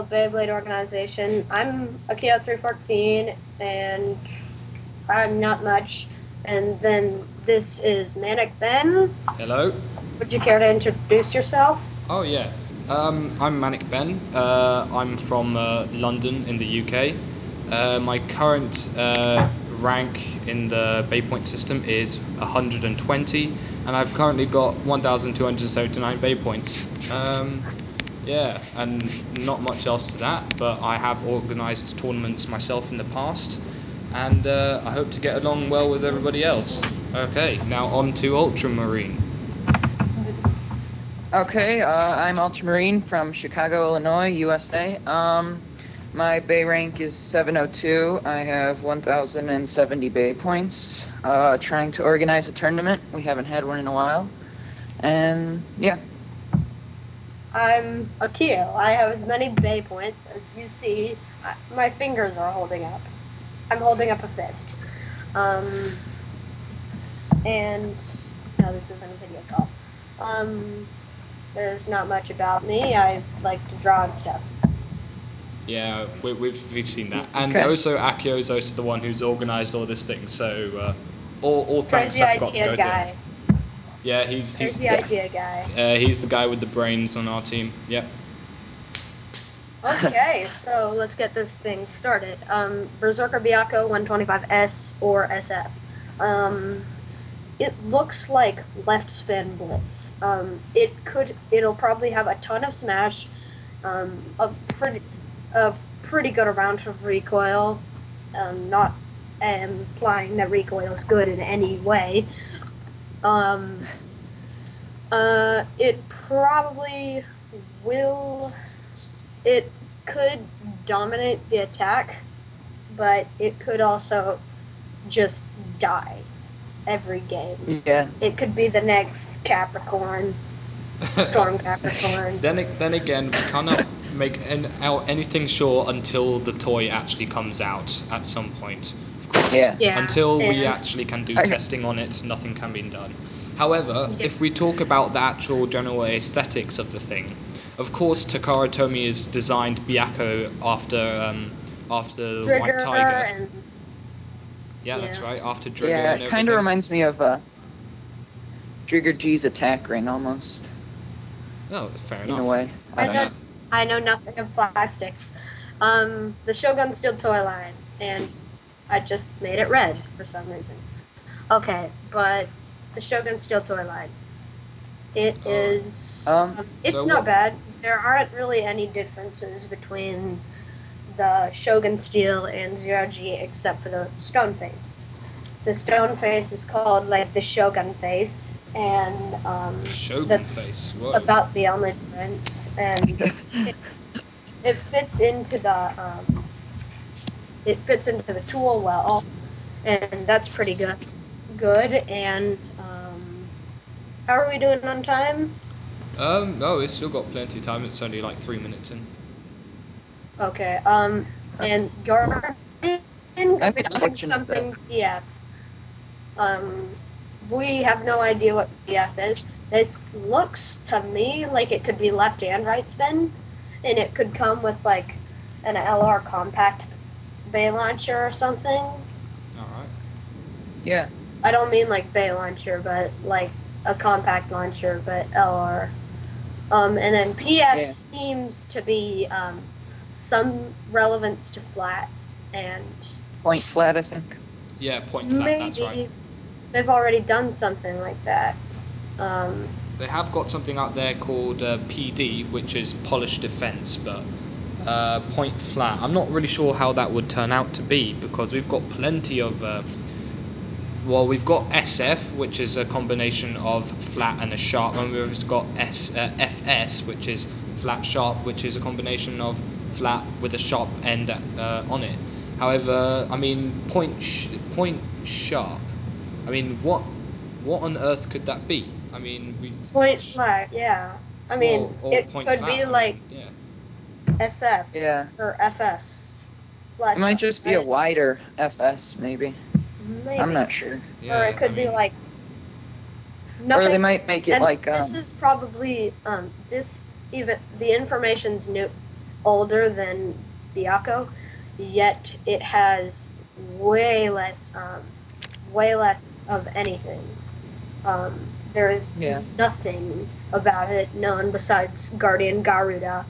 World Beyblade Organization. I'm Akio 314, and I'm not much. And then this is Manic Ben. Hello. Would you care to introduce yourself? Oh yeah. Um, I'm Manic Ben. Uh, I'm from uh, London in the UK. Uh, my current uh, rank in the Beypoint system is 120, and I've currently got 1,279 Beypoints. Um, yeah, and not much else to that, but I have organised tournaments myself in the past, and uh, I hope to get along well with everybody else. Okay, now on to Ultramarine. Okay, uh, I'm Ultramarine from Chicago, Illinois, USA. Um, my Bey rank is 702. I have 1,070 Bey points. Uh, trying to organize a tournament. We haven't had one in a while. And yeah, I'm Akio. I have as many Bey points as you see. I, my fingers are holding up. I'm holding up a fist. Um, and no, this isn't a video call. Um, there's not much about me. I like to draw and stuff. Yeah, we, we've we've seen that, and Okay. also Akio is also the one who's organised all this thing. So uh, all, all thanks Crazy have got to go guy. to him. Yeah, he's he's Crazy the, idea guy. uh, he's the guy with the brains on our team. Yep. Okay, so let's get this thing started. Um, Berserker Byakko 125S or SF. Um, it looks like left spin blitz. Um, it could, it'll probably have a ton of smash, um, a pretty, a pretty good amount of recoil. Um, not implying that recoil is good in any way. Um, uh, it probably will it could dominate the attack, but it could also just die every game. yeah. It could be the next Capricorn, Storm Capricorn. then then again, we cannot make an, out anything sure until the toy actually comes out at some point. Of course. Yeah. Yeah. Until we actually can do Okay. testing on it, nothing can be done. However, Yeah. if we talk about the actual general aesthetics of the thing, of course, Takara Tomy has designed Byakko after um, after Drigger White Tiger. and yeah, that's right. After Drigger Yeah, it kind of reminds me of uh, Drigger G's attack ring almost, Oh, fair in enough. a way. I I don't know, know. I know nothing of plastics. Um, the Shogun Steel toy line, and I just made it red for some reason. Okay, but the Shogun Steel toy line. It Oh. is. Um, Um, it's So not what- bad. There aren't really any differences between the Shogun Steel and Zero G except for the stone face. The stone face is called like the Shogun face, and um, Shogun that's face. Whoa. about the only difference. And it, it fits into the um, it fits into the tool well, and that's pretty good. Good. And um, how are we doing on time? Um, no, it's still got plenty of time. It's only like three minutes in. Okay. Um, and Garmin I made a something, something PF. Um, we have no idea what PF is. This looks to me like it could be left and right spin, and it could come with like an LR compact bey launcher or something. All right. yeah. I don't mean like bey launcher, but like a compact launcher, but LR. Um, and then PF Yeah. seems to be um, some relevance to flat, and Point flat, I think. Yeah, point flat. maybe That's right. they've already done something like that. Um, They have got something out there called uh, PD, which is polished defense, but uh, point flat. I'm not really sure how that would turn out to be because we've got plenty of. Uh, well, we've got SF, which is a combination of flat and a sharp, and we've got S, uh, FS, which is flat sharp, which is a combination of flat with a sharp end uh, on it. However, I mean, point sh- point sharp. I mean, what what on earth could that be? I mean, we point flat, yeah. I mean, or, or it could flat, be I mean, like yeah. SF Yeah. or FS. Flat It might top, just be a wider FS, maybe. Maybe. I'm not sure. yeah or it could I be mean, like. Or they might make it and like this um, is probably um this even the information's new older than Byakko, yet it has way less, um, way less of anything. Um, there is Yeah. nothing about it known besides Guardian Garuda,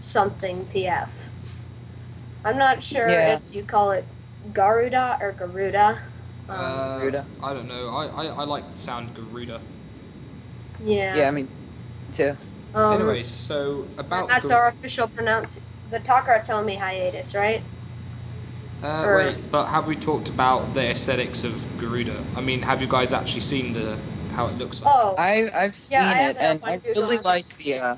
something PF. I'm not sure Yeah. if you call it Garuda or Garuda. Um, Uh, Garuda. I don't know. I, I, I like the sound Garuda. yeah. Yeah, I mean, too. Um, anyway, so about that's Gar- our official pronounce. The Takara Tomy hiatus, right? Uh, or- wait, but have we talked about the aesthetics of Garuda? I mean, have you guys actually seen the how it looks like? Oh, I I've seen I have it, that and I really like the uh,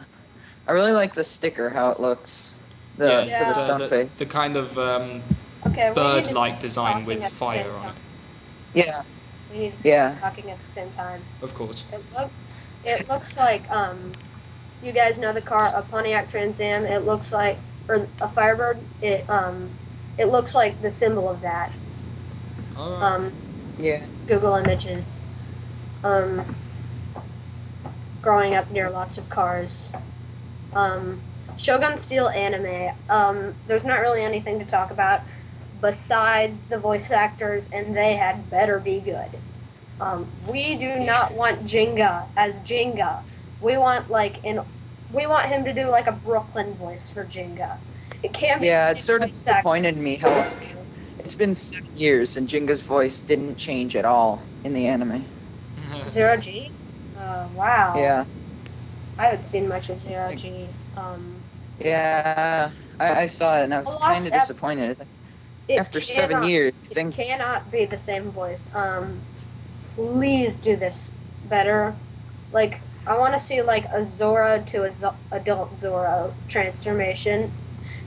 I really like the sticker how it looks. The yeah, for Yeah. the the, stone the, face. the kind of um, okay. we need to bird-like design with fire on it. yeah, We need to Yeah. talking at the same time. Of course. It looks, it looks like um, you guys know the car, a Pontiac Trans Am. It looks like, or a Firebird. It um, it looks like the symbol of that. Alright. Um, yeah. Google Images. Um, growing up near lots of cars. Um, Shogun Steel anime. Um, there's not really anything to talk about besides the voice actors, and they had better be good. Um, we do not want Gingka as Gingka. We want like an, we want him to do like a Brooklyn voice for Gingka. It can't be. Yeah, it sort of voice actor. disappointed me how it's been seven years and Gingka's voice didn't change at all in the anime. Zero G. Uh, wow. Yeah, I haven't seen much of Zero G. Um, yeah. I, I saw it and I was kind of disappointed. it After seven years, you it think cannot be the same voice. Um, please do this better. Like, I want to see like a Zoro to a adult Zoro transformation,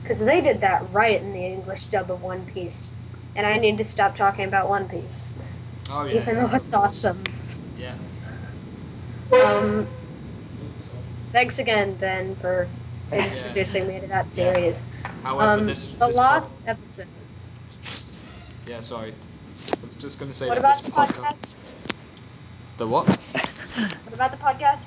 because they did that right in the English dub of One Piece, and I need to stop talking about One Piece, oh yeah. even though it's awesome. Yeah. Um, thanks again, Ben, for introducing me to that series. However, Um, this, the this last pod- episodes. yeah, sorry. I was just going to say What that about this the podcast. podcast? The what? What about the podcast?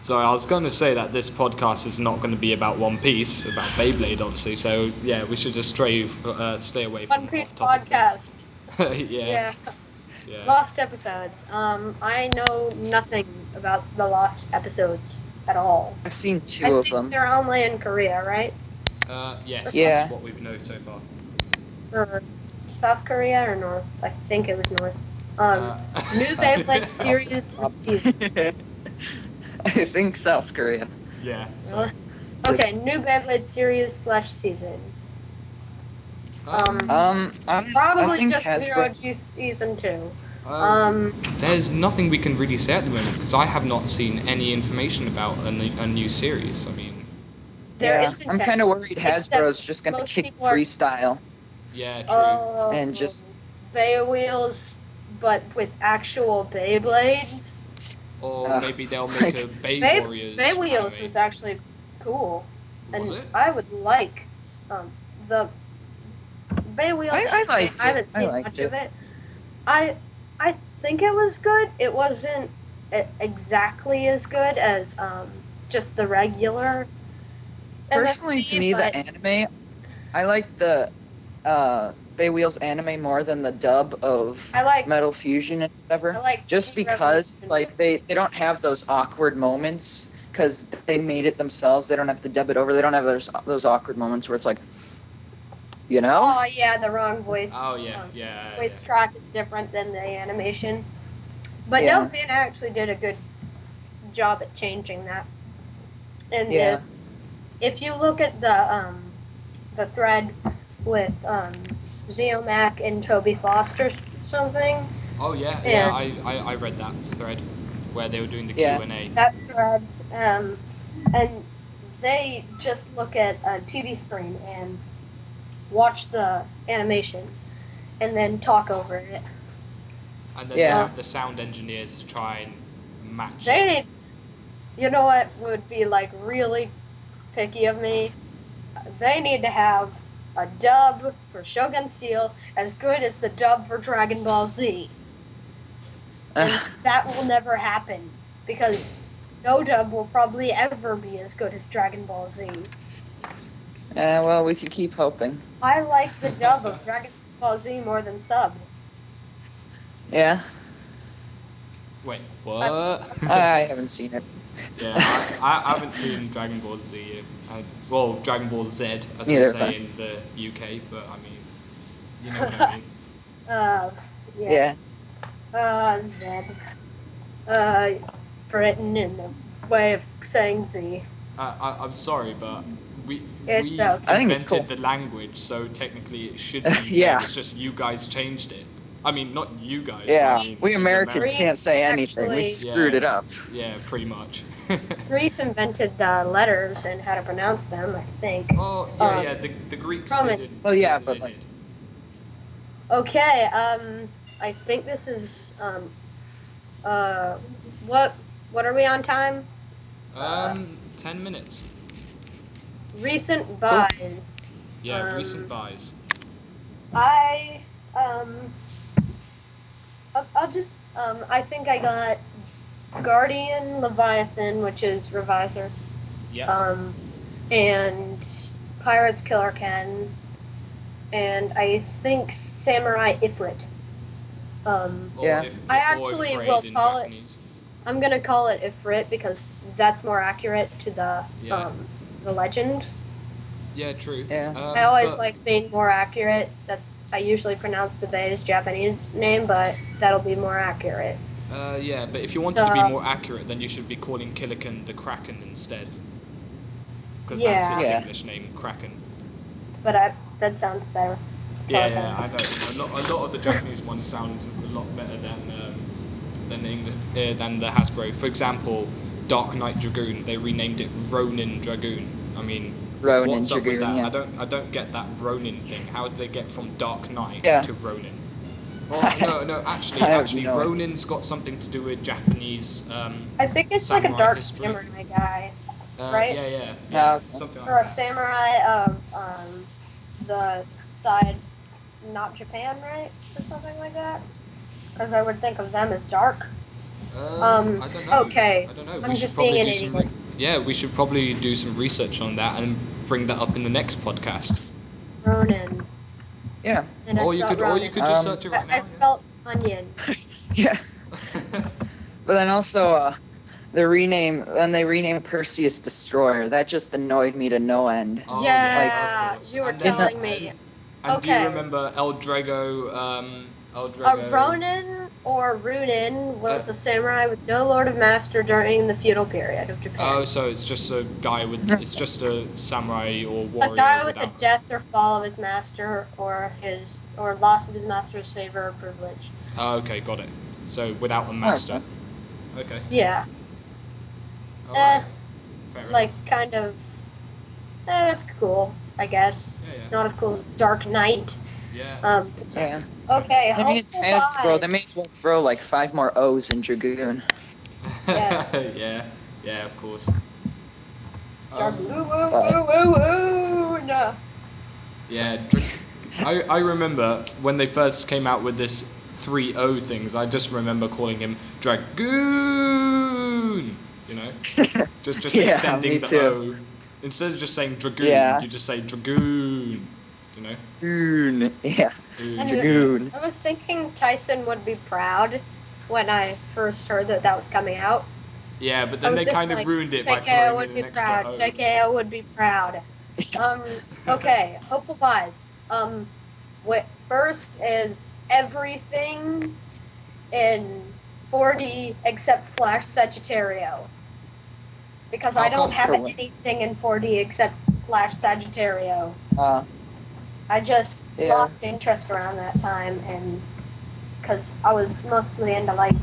Sorry, I was going to say that this podcast is not going to be about One Piece, about Beyblade, obviously. So yeah, we should just stray, uh, stay away from One Piece podcast. yeah, Yeah. yeah. Lost episodes. Um, I know nothing about the lost episodes at all. I've seen two I of think them. they're only in Korea, right? Uh, yes, Yeah. that's what we've known so far. Or South Korea or North? I think it was North. Um, Uh, new Beyblade series or season. I think South Korea. Yeah. So, Okay, new Beyblade series slash season. Um, Um, I'm, I Probably think just Hasbro. Zero G season two. Um, Um, there's nothing we can really say at the moment because I have not seen any information about a new, a new series. I mean, there yeah, isn't I'm kind of worried except Hasbro's just gonna kick people are- freestyle. yeah, true. Oh, And just- BeyWheelz, but with actual Beyblades. or uh, maybe they'll make a Bay, Bay, Warriors. BeyWheelz anime. was actually cool, and Was it? I would like um, the BeyWheelz. I- I anime, liked I haven't it. I seen liked much it. of it. I I think it was good. It wasn't exactly as good as um, just the regular. Personally, MFB, to me, but the anime, I like the uh, BeyWheelz anime more than the dub of I like Metal Fusion and whatever. I like Just because, Revolution. like, they, they don't have those awkward moments because they made it themselves. They don't have to dub it over. They don't have those those awkward moments where it's like, you know? Oh yeah, the wrong voice. Oh yeah, um, yeah. voice yeah. track is different than the animation. But Yeah. no, Van actually did a good job at changing that. And Yeah. if, if you look at the um, the thread with um, Zeomac and Toby Foster or something, Oh yeah, Yeah. yeah. I, I, I read that thread where they were doing the Q and A. that thread, um, and they just look at a TV screen and watch the animation and then talk over it. And then Yeah. they have the sound engineers to try and match. They it. need. You know what would be like really picky of me? They need to have a dub for Shogun Steel as good as the dub for Dragon Ball Z. And that will never happen because no dub will probably ever be as good as Dragon Ball Z. Uh, well, we can keep hoping. I like the dub of Dragon Ball Z more than sub. Yeah, Wait, what? I haven't seen it. yeah, I, I haven't seen Dragon Ball Z. I, well, Dragon Ball Z, as we say in the UK, but I mean, you know what I mean. Uh, yeah. Yeah. Uh, Zed. Uh, Britain in the way of saying Z. I, I, I'm sorry, but we It's we okay. I think it's invented cool. the language, so technically it should be Z. Yeah. It's just you guys changed it. I mean, not you guys. Yeah, I mean, we Americans Greeks can't say anything. We screwed Yeah. it up. Yeah, pretty much. Greece invented the letters and how to pronounce them, I think. oh yeah, Um, yeah. The, the Greeks from did it. it. Well, yeah, they but, did. like- Okay, um, I think this is, um, uh, what, what are we on time? Um, ten minutes. Recent buys. Yeah, Um, recent buys. I, um, I'll, I'll just, um, I think I got Guardian Leviathan, which is Revizer, Yeah. um, and Pirates Killerken, and I think Samurai Ifrit. Um, yeah. if- I or actually afraid will in call it- Japanese. I'm gonna call it Ifrit because that's more accurate to the Yeah. um, the legend. Yeah, true. Yeah. Um, I always but- like being more accurate. That's I usually pronounce the Bey's Japanese name, but that'll be more accurate. Uh, yeah, but if you wanted to be more accurate, then you should be calling Killerken the Kraken instead. Because Yeah. that's its Yeah. English name, Kraken. But I, that sounds better. Yeah, yeah, I know. A lot, a lot of the Japanese ones sound a lot better than um, than the English, uh, than the Hasbro. For example, Dark Knight Dragoon. They renamed it Ronin Dragoon. I mean, Ronin what's up with that? yeah. I don't, I don't get that Ronin thing. How did they get from Dark Knight Yeah. to Ronin? Well, no, no. Actually, actually, no. Ronin's got something to do with Japanese. Um, I think it's like a dark history. samurai guy uh, Right? Yeah, yeah, Oh, yeah. okay. Something or a that. samurai of um, the side, not Japan, right, or something like that. Because I would think of them as dark. Um, Um, I don't know. okay. I don't know. I'm we just should probably do some. Re- yeah, we should probably do some research on that and bring that up in the next podcast. Ronin. Yeah. And I or you spelled could, or you could just Um, search it I, right I now. spelled onion. Yeah. yeah. But then also, uh, the rename and they renamed Perseus Destroyer, that just annoyed me to no end. Oh, yeah, of course. you were And then- telling me. And, and do you remember El Drago? Um, El A Drago. Ronin or Runin was Uh, a samurai with no lord of master during the feudal period of Japan. Oh, so it's just a guy with. It's just a samurai or warrior. a guy with the death or fall of his master or his or loss of his master's favor or privilege. Oh, okay, got it. So without a master. Okay. Yeah, Alright. Fair like enough. kind of. Eh, that's cool, I guess. Yeah, yeah. Not as cool as Dark Knight. Yeah. Um, Yeah. okay, I mean, it's hopeful may as well, they vibes. may as well throw like five more O's in Dragoon. yeah. yeah. Yeah, of course. Dark- Um, woo, woo, woo, woo, woo, no. Yeah, I, I remember when they first came out with this 3 O things, I just remember calling him Dragoon! You know? Just just Yeah, extending the too. O. Instead of just saying Dragoon, Yeah. you just say Dragoon. You know? Dragoon. Yeah. Dragoon. And Dragoon. I was thinking Tyson would be proud when I first heard that that was coming out. Yeah, but then they just kind of ruined it by JKO throwing would in be an extra proud. O. JKO would be proud. Um, okay, hopeful buys. Um, what first is everything in 4D except Flash Sagittario. Because How I don't have anything in 4D except Flash Sagittario. Uh, I just Yeah. lost interest around that time, and because I was mostly into like,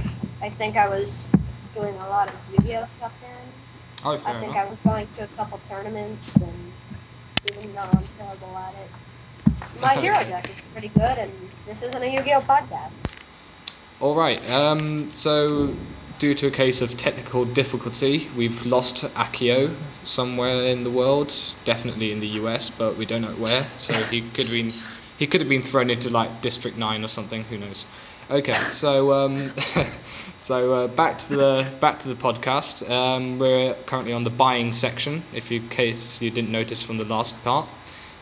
I think I was doing a lot of Yu-Gi-Oh stuff then. Oh, I think enough. I was going to a couple tournaments, and even though I'm terrible at it, my hero deck is pretty good, and this isn't a Yu-Gi-Oh podcast. All right. Um, so, due to a case of technical difficulty, we've lost Akio somewhere in the world. Definitely in the US, but we don't know where. So he could have been he could have been thrown into like District Nine or something. Who knows? Okay. So um, so uh, back to the back to the podcast. Um, we're currently on the buying section. If you case you didn't notice from the last part.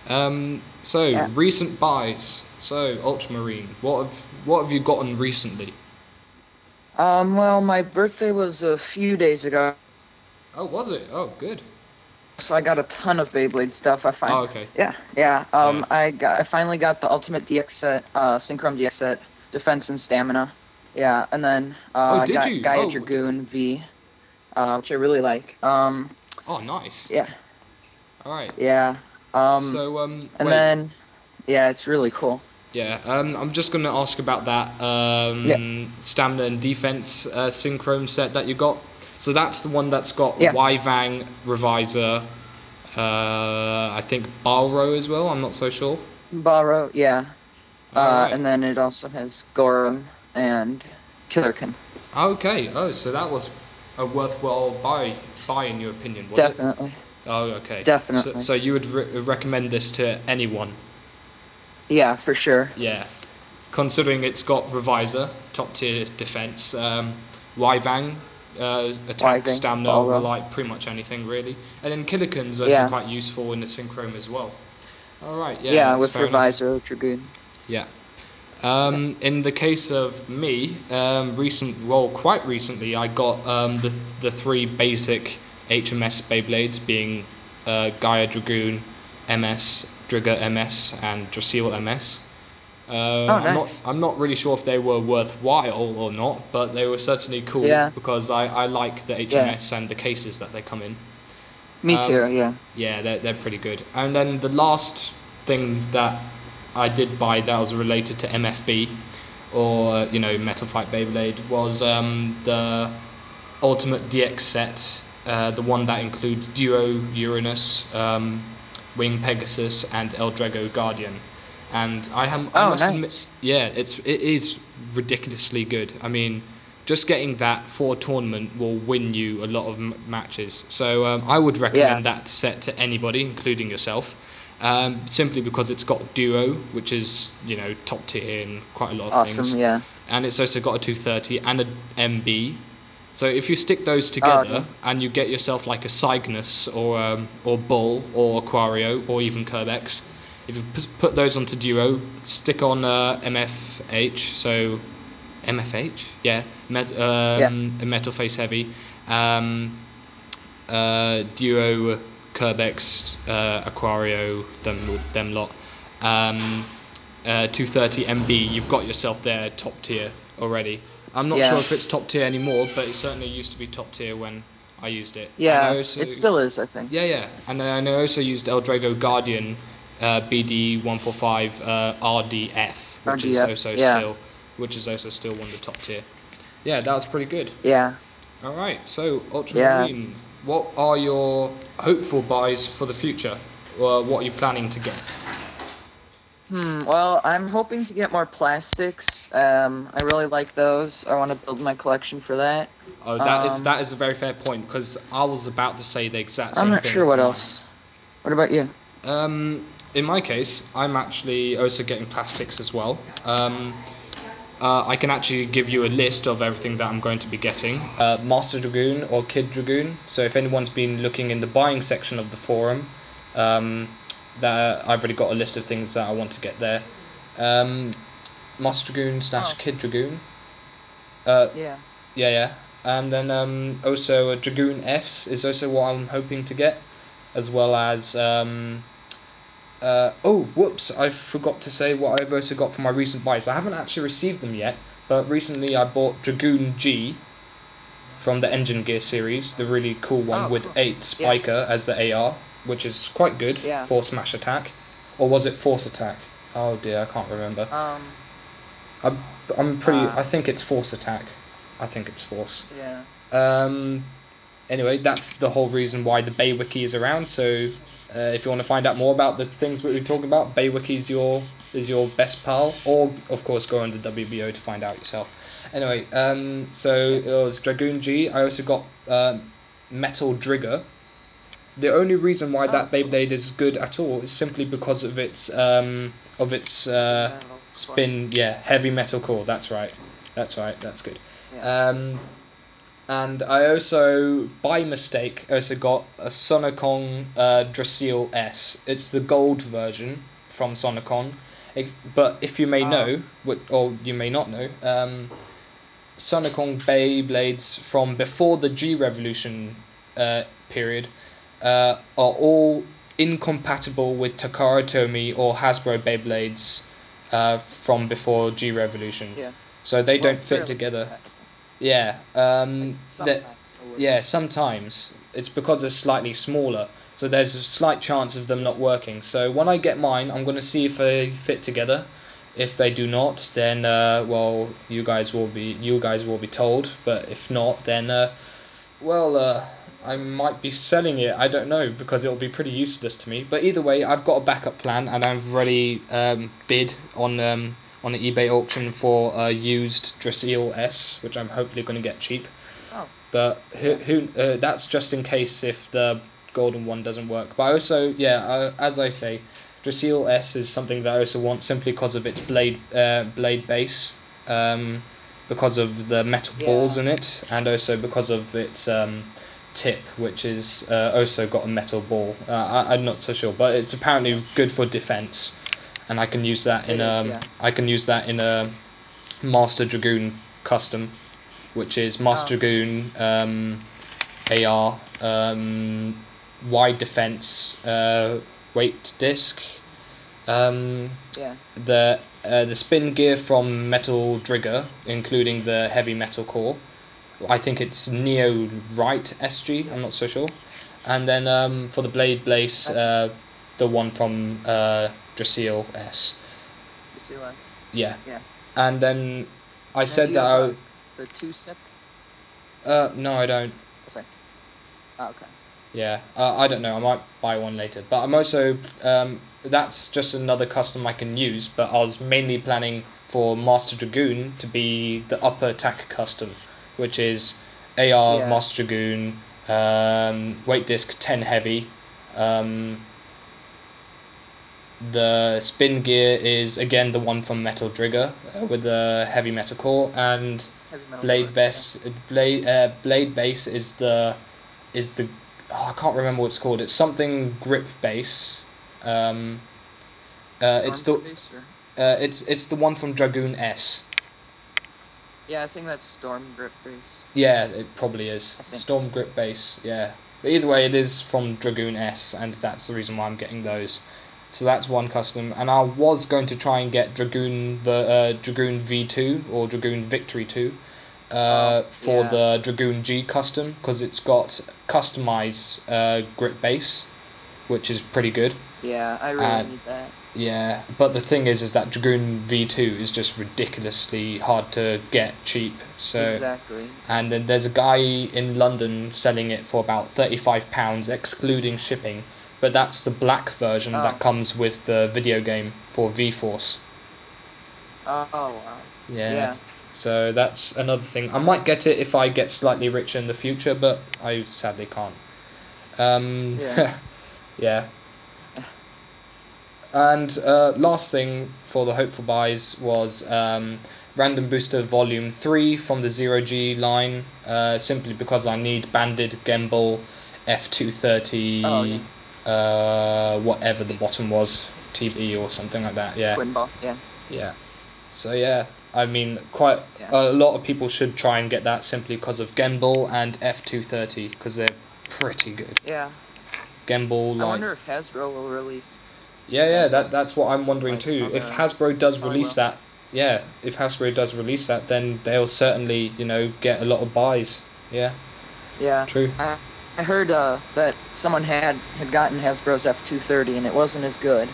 Um, so Yeah. recent buys. So Ultramarine, what have what have you gotten recently? Um, well, my birthday was a few days ago, Oh, was it? Oh, good. so I got a ton of Beyblade stuff. I find. Oh, okay. Yeah, yeah. Um, Yeah. I got, I finally got the Ultimate DX set, uh, Synchrome DX set, Defense and Stamina. Yeah, and then uh, Oh, I got you? Gaia Oh. Dragoon V, uh, which I really like. Um, Oh, nice. yeah, All right. yeah. Um, so um, and wait. then, yeah, it's really cool. Yeah, um, I'm just going to ask about that um, Yeah. stamina and defense uh, synchrome set that you got. So that's the one that's got Yeah. Wyvang, Revizer, uh, I think Balro as well. I'm not so sure. Borrow, yeah. Uh, Alright. and then it also has Gorum and Killerken. Okay. Oh, so that was a worthwhile buy, buy in your opinion, was it? Definitely. Oh, okay. Definitely. So, so you would re- recommend this to anyone? Yeah, for sure. Yeah. Considering it's got Revizer, top tier defense, um, Wyvang, uh, attack, Wyvang, stamina, like pretty much anything really. And then Killerken's also Yeah. quite useful in the Synchrome as well. Alright, yeah. Yeah, with fair enough. Revizer Dragoon. Yeah. Um, in the case of me, um, recent, well, quite recently, I got um, the the three basic HMS Beyblades, being uh, Gaia Dragoon, MS, Drigger MS, and Draciel MS. Uh, I'm not. I'm not really sure if they were worthwhile or not, but they were certainly cool Yeah. because I, I like the HMS and the cases that they come in. Me Um, too, yeah. Yeah, they're, they're pretty good. And then the last thing that I did buy that was related to MFB or, you know, Metal Fight Beyblade was um, the Ultimate DX set, uh, the one that includes Duo Uranus, um, Wing Pegasus, and L-Drago Guardian. And I, am, I Oh, must nice. admit, yeah, it's it is ridiculously good. I mean, just getting that for a tournament will win you a lot of m- matches. So um, I would recommend that set to anybody, including yourself, um, simply because it's got duo, which is you know top tier in quite a lot of things, Awesome, yeah. and it's also got a 230 and a MB. So if you stick those together okay. and you get yourself like a Cygnus or um, or Bull or Aquario or even Kerbecs, if you put those onto Duo, stick on uh, MFH, so MFH, yeah, met, um, a Metal Face Heavy, um, uh, Duo, Kerbecs, uh, Aquario, them, them lot, um, uh, 230 MB, you've got yourself there top tier already. I'm not Yeah. sure if it's top tier anymore, but it certainly used to be top tier when I used it. Yeah, also- it still is, I think. yeah, yeah. And I also used L-Drago Guardian uh, BD145 uh, RDF, which is also yeah. still, which is also still one of the top tier. Yeah, that was pretty good. Yeah. All right, so Ultramarine, what are your hopeful buys for the future? Or what are you planning to get? Hmm, well, I'm hoping to get more plastics. Um, I really like those. I want to build my collection for that. Oh, that is Um, that is a very fair point because I was about to say the exact same thing. I'm not thing. sure what for mine. else. What about you? Um, in my case, I'm actually also getting plastics as well. Um, uh, I can actually give you a list of everything that I'm going to be getting. Uh, Master Dragoon or Kid Dragoon. So if anyone's been looking in the buying section of the forum, um, that I've already got a list of things that I want to get there. Um, Master Dragoon slash Oh. Kid Dragoon. Uh, Yeah. yeah, yeah. And then um, also a Dragoon S is also what I'm hoping to get, as well as um, uh, oh whoops I forgot to say what I've also got for my recent buys. I haven't actually received them yet, but recently I bought Dragoon G from the Engine Gear series, the really cool one Oh, with cool. eight Spiker as the AR, which is quite good Yeah. for smash attack, or was it force attack? Oh dear, I can't remember. Um. I'm I'm pretty. Uh. I think it's force attack. I think it's force. Yeah. Um, anyway, that's the whole reason why the Bey Wiki is around. So, uh, if you want to find out more about the things that we're talking about, Bey Wiki is your is your best pal, or of course go on the WBO to find out yourself. Anyway, um, so it was Dragoon G. I also got um, Metal Drigger. The only reason why that Oh. Beyblade is good at all is simply because of its um, of its uh, spin. Yeah, heavy metal core. That's right. That's right. That's good. Um, and I also, by mistake, also got a Sonokong uh, Draciel S. It's the gold version from Sonokong. But if you may Oh. know, or you may not know, um, Sonokong Beyblades from before the G Revolution uh, period uh, are all incompatible with Takara Tomy or Hasbro Beyblades uh, from before G Revolution. Yeah. So they Well, don't fit fairly together. Yeah. Um, Like, that- sometimes yeah, sometimes it's because they're slightly smaller, so there's a slight chance of them not working. So when I get mine, I'm gonna see if they fit together. If they do not, then uh, well, you guys will be you guys will be told. But if not, then uh, well, uh, I might be selling it. I don't know because it'll be pretty useless to me. But either way, I've got a backup plan, and I've already um, bid on um, on an eBay auction for a used Draciel S, which I'm hopefully going to get cheap. Oh. But who who uh, that's just in case if the golden one doesn't work. But I also yeah, uh, as I say, Draciel S is something that I also want simply because of its blade uh, blade base. Um, because of the metal balls in it, and also because of its um, tip, which is uh, also got a metal ball. Uh, I, I'm not so sure, but it's apparently good for defense, and I can use that in is, um, yeah. I can use that in a Master Dragoon custom, which is Master Oh. Dragoon um, AR um, wide defense uh, weight disc. Um, Yeah. the uh, the spin gear from Metal Drigger, including the heavy metal core. I think it's Neo Right SG. I'm not so sure. And then um, for the blade base, uh, the one from uh, Draciel S. See like Yeah. Yeah. And then I Now, said do you that. I, uh, the two sets. uh, no, I don't. Oh, okay. Yeah, uh, I don't know. I might buy one later. But I'm also um, that's just another custom I can use. But I was mainly planning for Master Dragoon to be the upper attack custom, which is AR Yeah. Master Dragoon, um, weight disc ten heavy. Um, the spin gear is again the one from Metal Drigger uh, with the heavy metal core, and metal blade base blade uh, blade base is the is the oh, I can't remember what it's called. It's something grip base. Um, uh, it's the Storm base, or- uh, it's it's the one from Dragoon S. Yeah, I think that's Storm Grip base. Yeah, it probably is Storm grip base. Yeah, but either way, it is from Dragoon S, and that's the reason why I'm getting those. So that's one custom, and I was going to try and get Dragoon the uh, Dragoon V two or Dragoon Victory two, uh, Oh, for yeah. the Dragoon G custom because it's got customized uh, grip base, which is pretty good. Yeah, I really need that. Yeah, but the thing is, is that Dragoon V two is just ridiculously hard to get cheap. So exactly. and then there's a guy in London selling it for about thirty five pounds, excluding shipping. But that's the black version Oh. that comes with the video game for V Force. Oh, wow. Yeah. Yeah. So that's another thing. I might get it if I get slightly richer in the future, but I sadly can't. Um, Yeah. yeah. And uh, last thing for the hopeful buys was um, Random Booster Volume 3 from the Zero G line, uh, simply because I need Bandid Genbull F230, Oh, yeah. uh, whatever the bottom was, TB or something like that, yeah. Yeah. Yeah. So yeah, I mean, quite Yeah. a lot of people should try and get that simply because of Genbull and F two thirty because they're pretty good. Yeah. Genbull I wonder if Hasbro will release. Yeah yeah that that's what I'm wondering Like, too. If Hasbro does release well. that, yeah, if Hasbro does release that, then they'll certainly you know get a lot of buys. Yeah, Yeah. true. I, I heard uh, that someone had had gotten Hasbro's F230 and it wasn't as good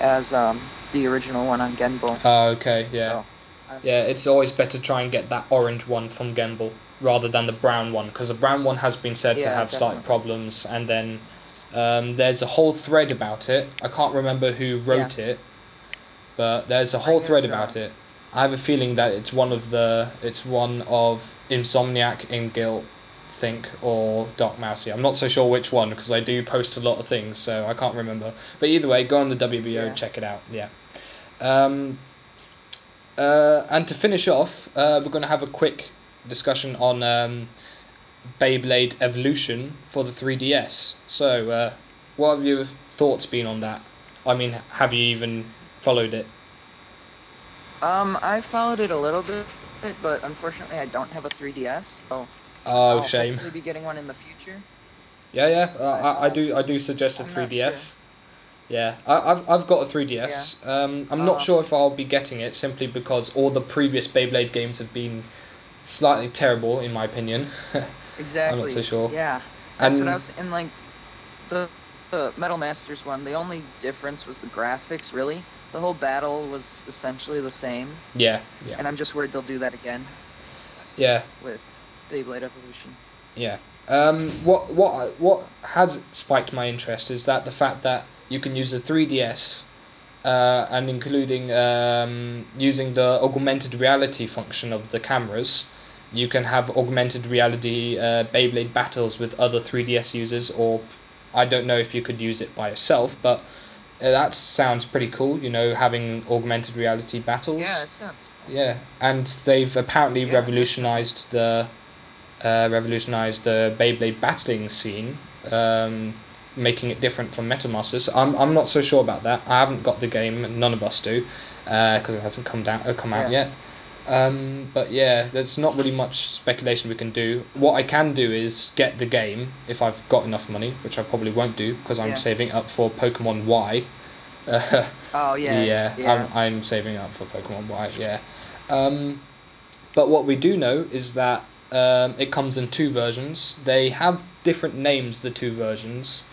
as um, the original one on Genbull. Oh, okay, yeah. So, Yeah, it's always better to try and get that orange one from Genbull rather than the brown one because the brown one has been said to Yeah, have slight problems, and then um, there's a whole thread about it. I can't remember who wrote it, but there's a whole thread uh, about it. I have a feeling that it's one of the it's one of Insomniac in Guilt, think or Doc Mousey. I'm not so sure which one because I do post a lot of things, so I can't remember. But either way, go on the WBO, Yeah. check it out. Yeah. Um, uh, and to finish off, uh, we're going to have a quick discussion on um, Beyblade Evolution for the 3DS. So, uh, what have your thoughts been on that? I mean, have you even followed it? Um, I followed it a little bit, but unfortunately I don't have a 3DS, so Oh, I'll shame. hopefully be getting one in the future. Yeah, yeah. Uh, I, I do. I do suggest a I'm 3DS. Yeah, I, I've I've got a 3DS. Um, I'm not Uh, sure if I'll be getting it simply because all the previous Beyblade games have been slightly terrible in my opinion. Exactly. so sure. Yeah. That's and what I was in like the the Metal Masters one. The only difference was the graphics. Really, the whole battle was essentially the same, yeah, yeah, and I'm just worried they'll do that again yeah, with Beyblade Evolution. yeah. Um, what what what has spiked my interest is that the fact that you can use the 3DS. Uh, and including um, using the augmented reality function of the cameras, you can have augmented reality uh, Beyblade battles with other 3DS users, or I don't know if you could use it by yourself, but uh, that sounds pretty cool. You know, having augmented reality battles. Yeah, it sounds. Cool. Yeah, and they've apparently Yeah. revolutionized the uh, revolutionized the Beyblade battling scene, um, making it different from Metal Masters. I'm I'm not so sure about that. I haven't got the game. None of us do, because it hasn't come down uh, come out Yeah. yet. Um, but yeah, there's not really much speculation we can do. What I can do is get the game if I've got enough money, which I probably won't do because I'm Yeah. saving up for Pokemon Y. Uh, Oh yeah. yeah, Yeah. I'm, I'm saving up for Pokemon Y. yeah. Um, but what we do know is that um, it comes in two versions. They have different names, the two versions.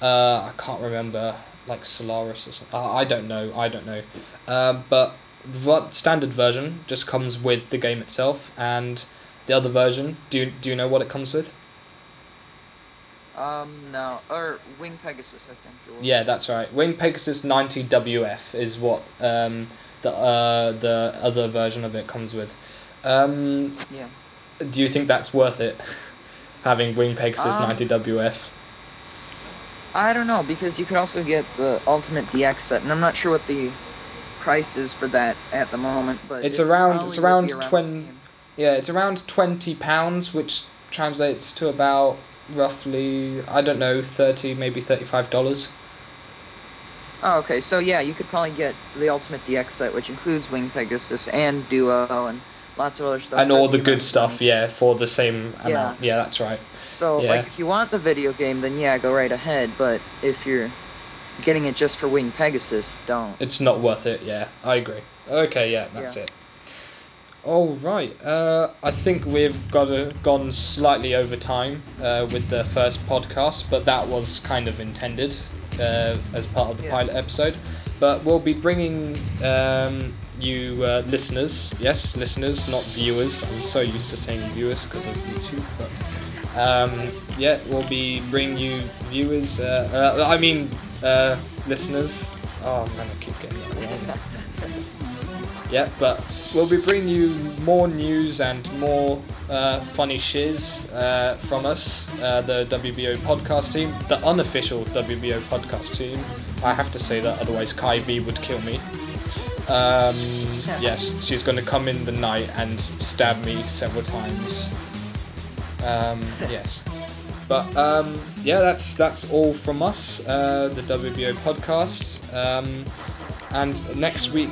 Uh, I can't remember, like Solaris or something. Uh, I don't know, I don't know. Um, but the standard version just comes with the game itself, and the other version, do you, do you know what it comes with? Um, no, or Wing Pegasus, I think. It was. Yeah, that's right. Wing Pegasus 90 WF is what um, the uh, the other version of it comes with. Um, Yeah. do you think that's worth it? Having Wing Pegasus Um, 90 WF? I don't know because you could also get the Ultimate DX set, and I'm not sure what the price is for that at the moment. But It's it around- it's would around 20. Yeah, it's around 20 pounds, which translates to about roughly I don't know 30 maybe 35 dollars. Oh, okay. So yeah, you could probably get the Ultimate DX set, which includes Wing Pegasus and Duo and lots of other stuff. And all the good stuff, yeah, for the same Yeah. amount. Yeah, that's right. So Yeah. like, if you want the video game, then yeah, go right ahead. But if you're getting it just for Wing Pegasus, don't. It's not worth it. Yeah, I agree. Okay, yeah, that's Yeah. it. All right. Uh, I think we've got a, gone slightly over time uh, with the first podcast, but that was kind of intended uh, as part of the Yeah. pilot episode. But we'll be bringing um, you uh, listeners, yes, listeners, not viewers. I'm so used to saying viewers because of YouTube, but um, yeah, we'll be bringing you viewers. Uh, uh, I mean, uh, listeners. Oh man, I keep getting that wrong. Yeah, but we'll be bringing you more news and more uh, funny shiz uh, from us, uh, the WBO podcast team, the unofficial WBO podcast team. I have to say that, otherwise Kai V would kill me. Um, yes, she's going to come in the night and stab me several times. Um, yes. But um, yeah, that's that's all from us, uh, the WBO podcast. Um, and next week,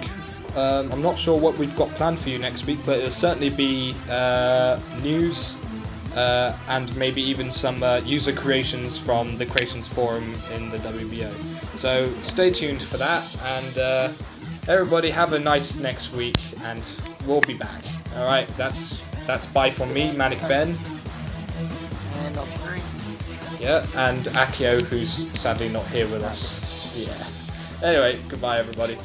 um, I'm not sure what we've got planned for you next week, but it'll certainly be uh, news uh, and maybe even some uh, user creations from the Creations Forum in the WBO. So stay tuned for that, and uh, everybody have a nice next week, and we'll be back. All right, that's that's bye from me, Manic Ben. And I'll agree. Yeah, and Akio, who's sadly not here with us. Yeah. Anyway, goodbye, everybody.